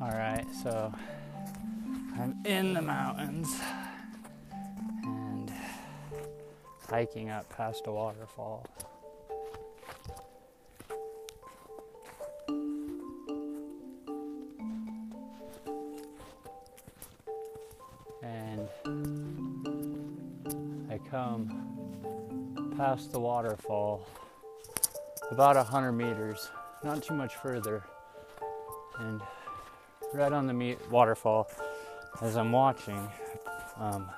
All right, so I'm in the mountains and hiking up past a waterfall. And I come past the waterfall about a hundred meters, not too much further. And right on the meet waterfall, as I'm watching, um,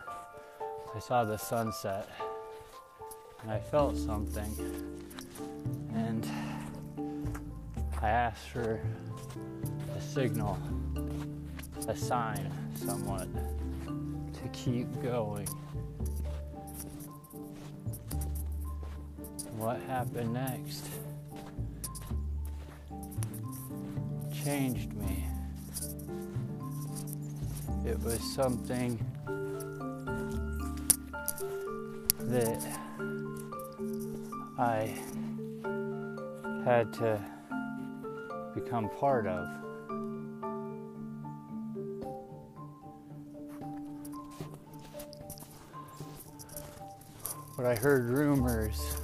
I saw the sunset and I felt something. And I asked for a signal, a sign, somewhat, to keep going. What happened next changed me. It was something that I had to become part of. But I heard rumors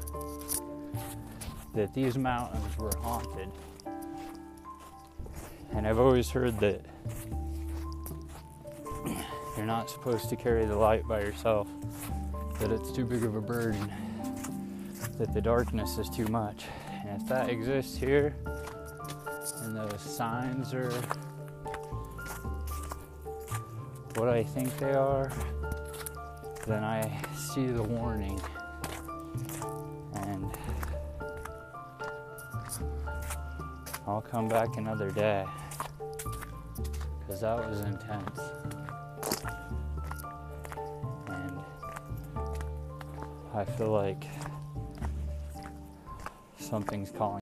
that these mountains were haunted. And I've always heard that you're not supposed to carry the light by yourself, that it's too big of a burden, that the darkness is too much. And if that exists here, and those signs are what I think they are, then I see the warning. And I'll come back another day because that was intense. And I feel like something's calling.